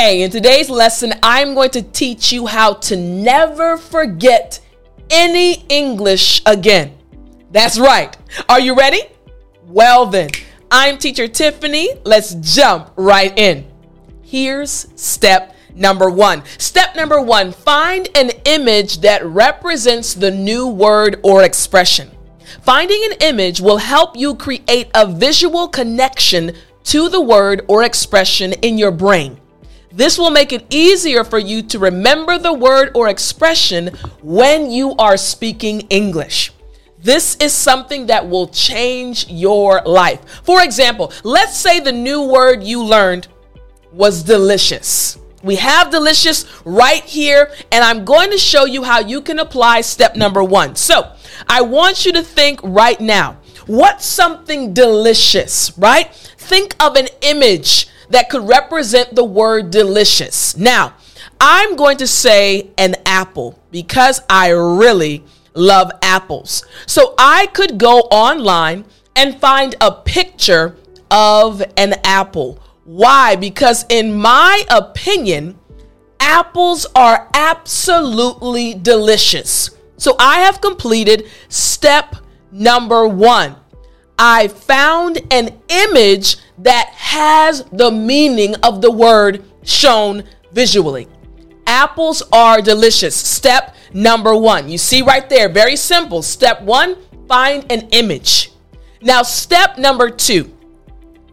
Hey, in today's lesson, I'm going to teach you how to never forget any English again. That's right. Are you ready? Well, then, I'm teacher Tiffany. Let's jump right in. Here's step number one. Step number one find an image that represents the new word or expression. Finding an image will help you create a visual connection to the word or expression in your brain. This will make it easier for you to remember the word or expression when you are speaking English. This is something that will change your life. For example, let's say the new word you learned was delicious. We have delicious right here, and I'm going to show you how you can apply step number one. So, I want you to think right now what's something delicious, right? Think of an image that could represent the word delicious. Now, I'm going to say an apple because I really love apples. So I could go online and find a picture of an apple. Why? Because, in my opinion, apples are absolutely delicious. So I have completed step number one. I found an image that has the meaning of the word shown visually. Apples are delicious. Step number one. You see right there, very simple. Step one, find an image. Now, step number two,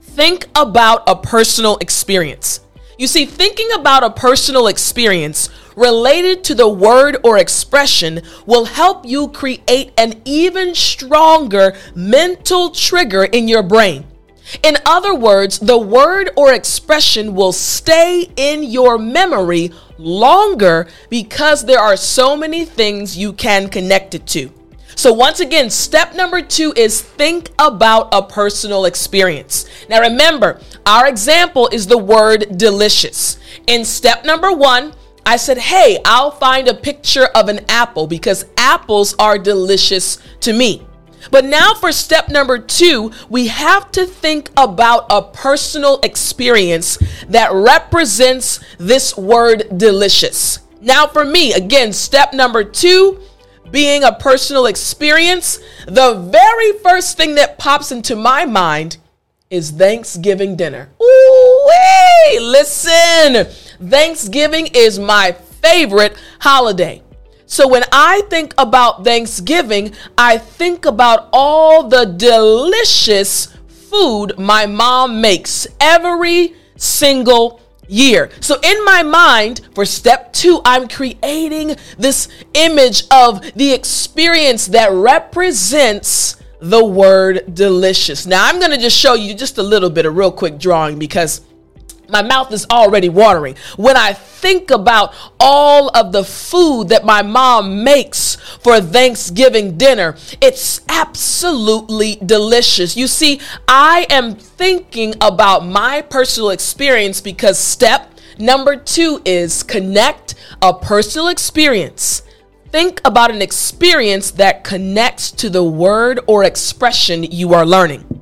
think about a personal experience. You see, thinking about a personal experience related to the word or expression will help you create an even stronger mental trigger in your brain. In other words, the word or expression will stay in your memory longer because there are so many things you can connect it to. So, once again, step number two is think about a personal experience. Now, remember, our example is the word delicious. In step number one, I said, hey, I'll find a picture of an apple because apples are delicious to me. But now for step number two, we have to think about a personal experience that represents this word delicious. Now, for me, again, step number two, being a personal experience, the very first thing that pops into my mind is Thanksgiving dinner. Ooh, listen, Thanksgiving is my favorite holiday. So when I think about Thanksgiving, I think about all the delicious food my mom makes every single year. So in my mind, for step two, I'm creating this image of the experience that represents the word delicious. Now I'm going to just show you just a little bit, of real quick drawing because my mouth is already watering. When I think about all of the food that my mom makes for Thanksgiving dinner, it's absolutely delicious. You see, I am thinking about my personal experience because step number two is connect a personal experience. Think about an experience that connects to the word or expression you are learning.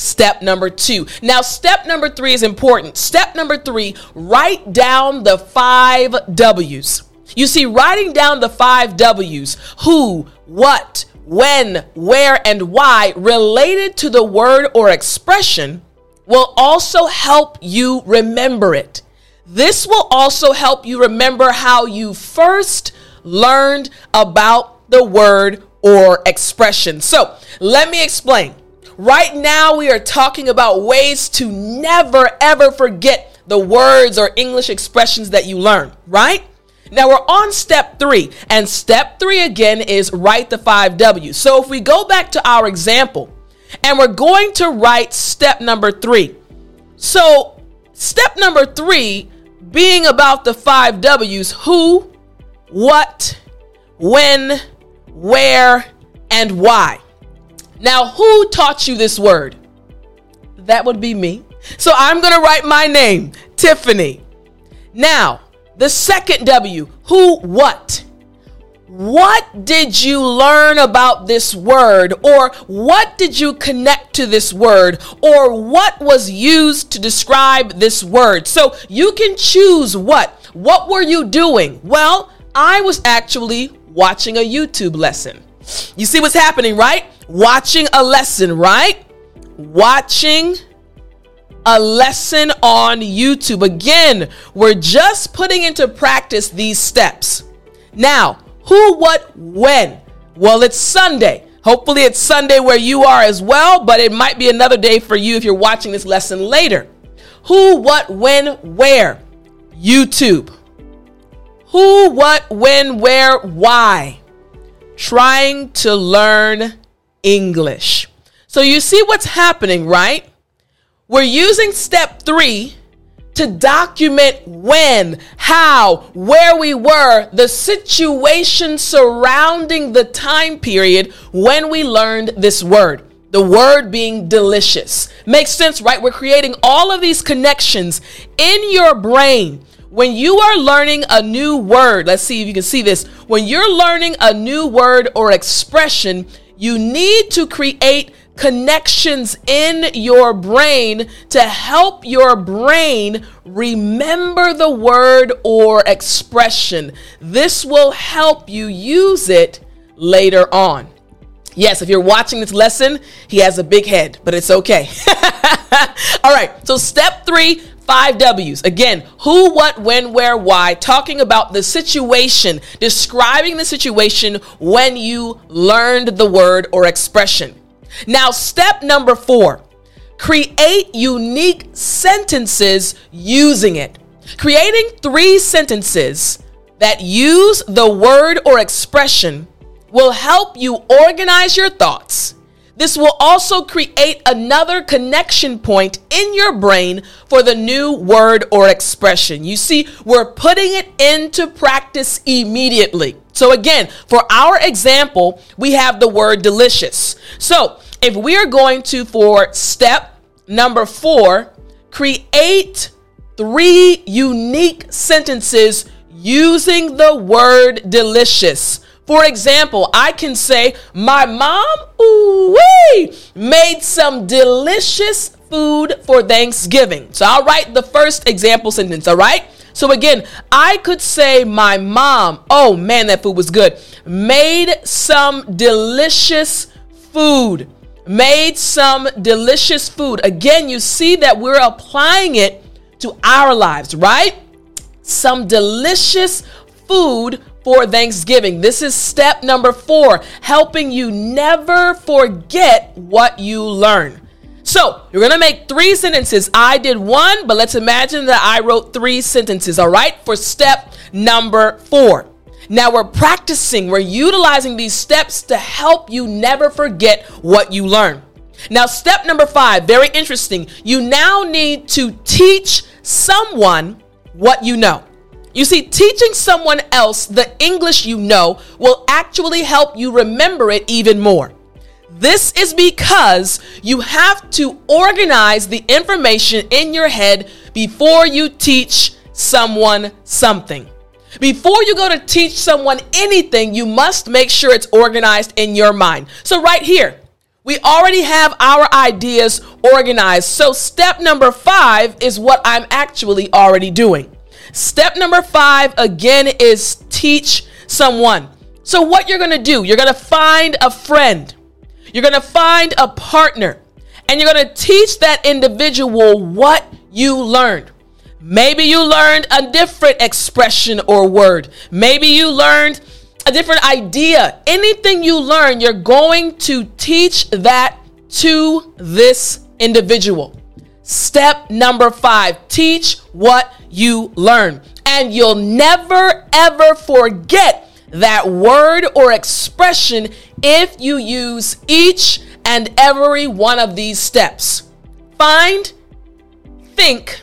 Step number two. Now, step number three is important. Step number three, write down the five W's. You see, writing down the five W's who, what, when, where, and why related to the word or expression will also help you remember it. This will also help you remember how you first learned about the word or expression. So, let me explain. Right now, we are talking about ways to never ever forget the words or English expressions that you learn, right? Now we're on step three, and step three again is write the five W's. So if we go back to our example, and we're going to write step number three. So, step number three being about the five W's who, what, when, where, and why. Now, who taught you this word? That would be me. So I'm going to write my name, Tiffany. Now, the second W, who, what? what did you learn about this word? Or what did you connect to this word? Or what was used to describe this word? So you can choose what. What were you doing? Well, I was actually watching a YouTube lesson. You see what's happening, right? Watching a lesson, right? Watching a lesson on YouTube. Again, we're just putting into practice these steps. Now, who, what, when? Well, it's Sunday. Hopefully, it's Sunday where you are as well, but it might be another day for you if you're watching this lesson later. Who, what, when, where? YouTube. Who, what, when, where, why? Trying to learn English. So you see what's happening, right? We're using step three to document when, how, where we were, the situation surrounding the time period when we learned this word. The word being delicious. Makes sense, right? We're creating all of these connections in your brain. When you are learning a new word, let's see if you can see this. When you're learning a new word or expression, you need to create connections in your brain to help your brain remember the word or expression. This will help you use it later on. Yes, if you're watching this lesson, he has a big head, but it's okay. All right, so step three five W's. Again, who, what, when, where, why, talking about the situation, describing the situation when you learned the word or expression. Now, step number four create unique sentences using it. Creating three sentences that use the word or expression will help you organize your thoughts. This will also create another connection point in your brain for the new word or expression. You see, we're putting it into practice immediately. So, again, for our example, we have the word delicious. So, if we are going to, for step number four, create three unique sentences using the word delicious. For example, I can say, My mom ooh, made some delicious food for Thanksgiving. So I'll write the first example sentence, all right? So again, I could say, My mom, oh man, that food was good, made some delicious food made some delicious food. Again, you see that we're applying it to our lives, right? Some delicious food for Thanksgiving. This is step number four, helping you never forget what you learn. So you're gonna make three sentences. I did one, but let's imagine that I wrote three sentences, all right, for step number four. Now we're practicing, we're utilizing these steps to help you never forget what you learn. Now, step number five, very interesting. You now need to teach someone what you know. You see, teaching someone else the English you know will actually help you remember it even more. This is because you have to organize the information in your head before you teach someone something. Before you go to teach someone anything, you must make sure it's organized in your mind. So, right here, we already have our ideas organized. So, step number five is what I'm actually already doing. Step number five, again, is teach someone. So, what you're gonna do, you're gonna find a friend, you're gonna find a partner, and you're gonna teach that individual what you learned. Maybe you learned a different expression or word. Maybe you learned a different idea. Anything you learn, you're going to teach that to this individual. Step number five teach what you learn. And you'll never ever forget that word or expression if you use each and every one of these steps. Find, think,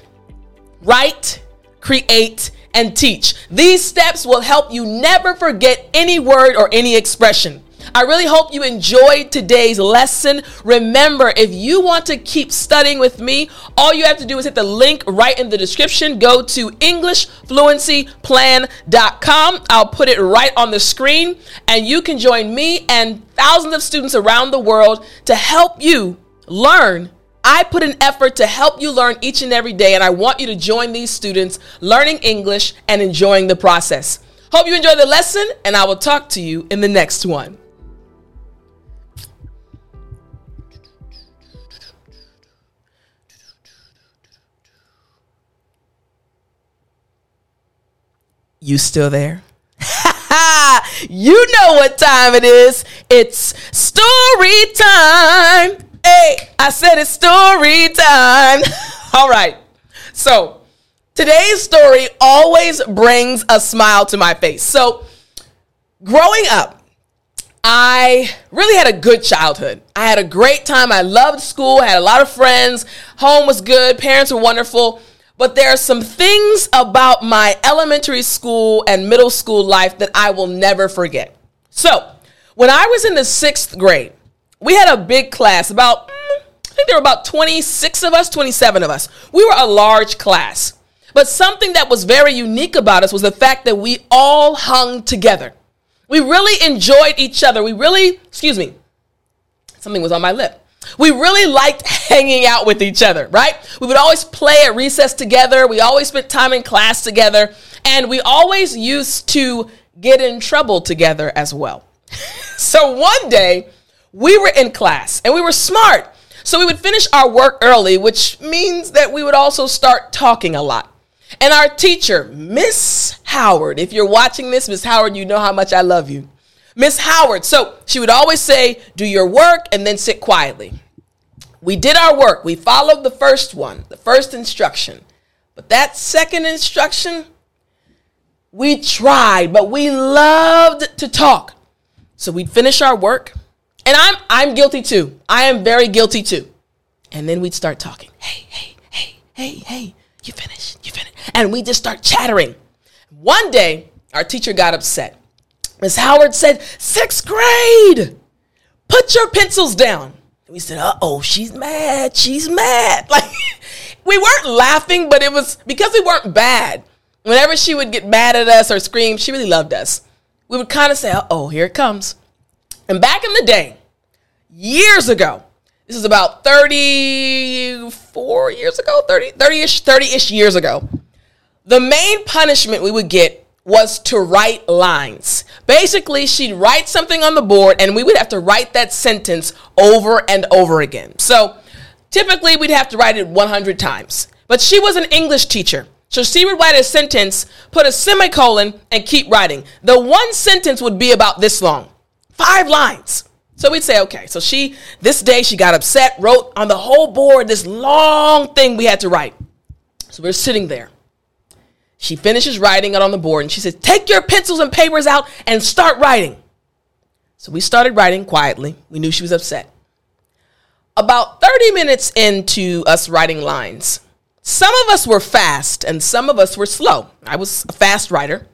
write, create, and teach. These steps will help you never forget any word or any expression. I really hope you enjoyed today's lesson. Remember, if you want to keep studying with me, all you have to do is hit the link right in the description. Go to EnglishFluencyPlan.com. I'll put it right on the screen, and you can join me and thousands of students around the world to help you learn I put an effort to help you learn each and every day, and I want you to join these students learning English and enjoying the process. Hope you enjoy the lesson, and I will talk to you in the next one. You still there? you know what time it is. It's story time. Hey, I said it's story time. All right. So, today's story always brings a smile to my face. So, growing up, I really had a good childhood. I had a great time. I loved school, had a lot of friends, home was good, parents were wonderful. But there are some things about my elementary school and middle school life that I will never forget. So, when I was in the sixth grade, we had a big class, about, I think there were about 26 of us, 27 of us. We were a large class. But something that was very unique about us was the fact that we all hung together. We really enjoyed each other. We really, excuse me, something was on my lip. We really liked hanging out with each other, right? We would always play at recess together. We always spent time in class together. And we always used to get in trouble together as well. so one day, we were in class and we were smart. So we would finish our work early, which means that we would also start talking a lot. And our teacher, Miss Howard, if you're watching this, Miss Howard, you know how much I love you. Miss Howard, so she would always say, Do your work and then sit quietly. We did our work. We followed the first one, the first instruction. But that second instruction, we tried, but we loved to talk. So we'd finish our work and I'm I'm guilty too. I am very guilty too. And then we'd start talking. Hey, hey, hey, hey, hey, you finished, you finished. And we just start chattering. One day, our teacher got upset. Miss Howard said, sixth grade, put your pencils down. And we said, uh oh, she's mad, she's mad. Like, we weren't laughing, but it was because we weren't bad. Whenever she would get mad at us or scream, she really loved us. We would kind of say, uh oh, here it comes. And back in the day, years ago, this is about 34 years ago, 30, 30-ish, 30-ish years ago. The main punishment we would get was to write lines. Basically, she'd write something on the board and we would have to write that sentence over and over again. So typically we'd have to write it 100 times. But she was an English teacher. So she would write a sentence, put a semicolon, and keep writing. The one sentence would be about this long. Five lines. So we'd say, okay. So she, this day, she got upset, wrote on the whole board this long thing we had to write. So we're sitting there. She finishes writing it on the board and she says, Take your pencils and papers out and start writing. So we started writing quietly. We knew she was upset. About 30 minutes into us writing lines, some of us were fast and some of us were slow. I was a fast writer.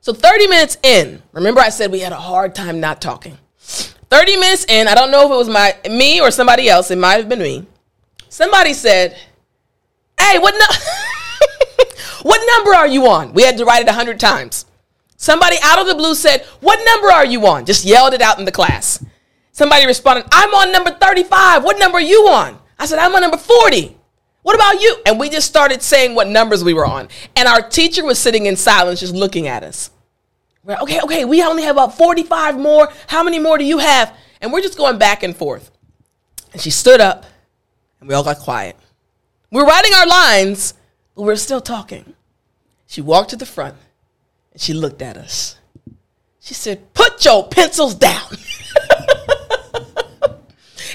So 30 minutes in, remember I said we had a hard time not talking. 30 minutes in, I don't know if it was my me or somebody else, it might have been me. Somebody said, "Hey, what no- number are you on?" We had to write it a 100 times. Somebody out of the blue said, "What number are you on?" Just yelled it out in the class. Somebody responded, "I'm on number 35. What number are you on?" I said, "I'm on number 40." What about you? And we just started saying what numbers we were on. And our teacher was sitting in silence, just looking at us. We're like, okay, okay, we only have about 45 more. How many more do you have? And we're just going back and forth. And she stood up, and we all got quiet. We we're writing our lines, but we we're still talking. She walked to the front, and she looked at us. She said, Put your pencils down. it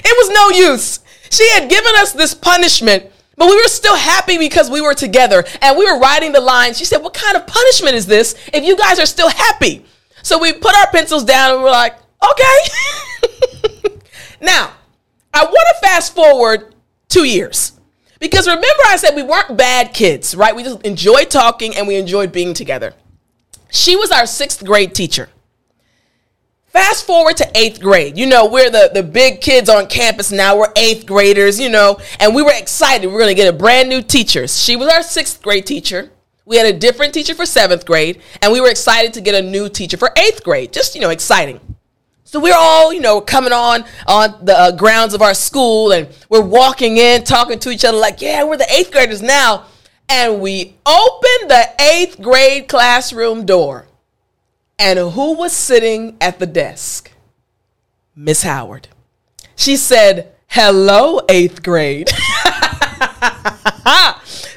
was no use. She had given us this punishment but we were still happy because we were together and we were writing the lines. She said, What kind of punishment is this if you guys are still happy? So we put our pencils down and we are like, Okay. now, I want to fast forward two years. Because remember, I said we weren't bad kids, right? We just enjoyed talking and we enjoyed being together. She was our sixth grade teacher. Fast forward to eighth grade. You know, we're the, the big kids on campus now. We're eighth graders, you know, and we were excited. We are going to get a brand new teacher. She was our sixth grade teacher. We had a different teacher for seventh grade, and we were excited to get a new teacher for eighth grade. Just, you know, exciting. So we're all, you know, coming on on the uh, grounds of our school, and we're walking in, talking to each other like, yeah, we're the eighth graders now. And we opened the eighth grade classroom door. And who was sitting at the desk? Miss Howard. She said, Hello, eighth grade.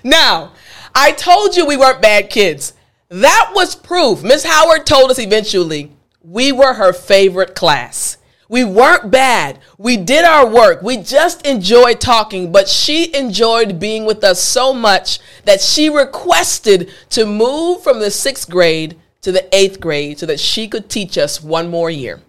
now, I told you we weren't bad kids. That was proof. Miss Howard told us eventually we were her favorite class. We weren't bad. We did our work. We just enjoyed talking, but she enjoyed being with us so much that she requested to move from the sixth grade to the eighth grade so that she could teach us one more year.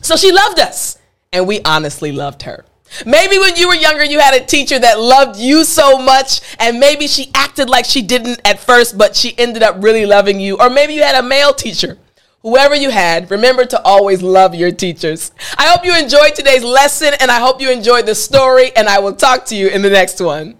So she loved us, and we honestly loved her. Maybe when you were younger, you had a teacher that loved you so much, and maybe she acted like she didn't at first, but she ended up really loving you. Or maybe you had a male teacher. Whoever you had, remember to always love your teachers. I hope you enjoyed today's lesson, and I hope you enjoyed the story, and I will talk to you in the next one.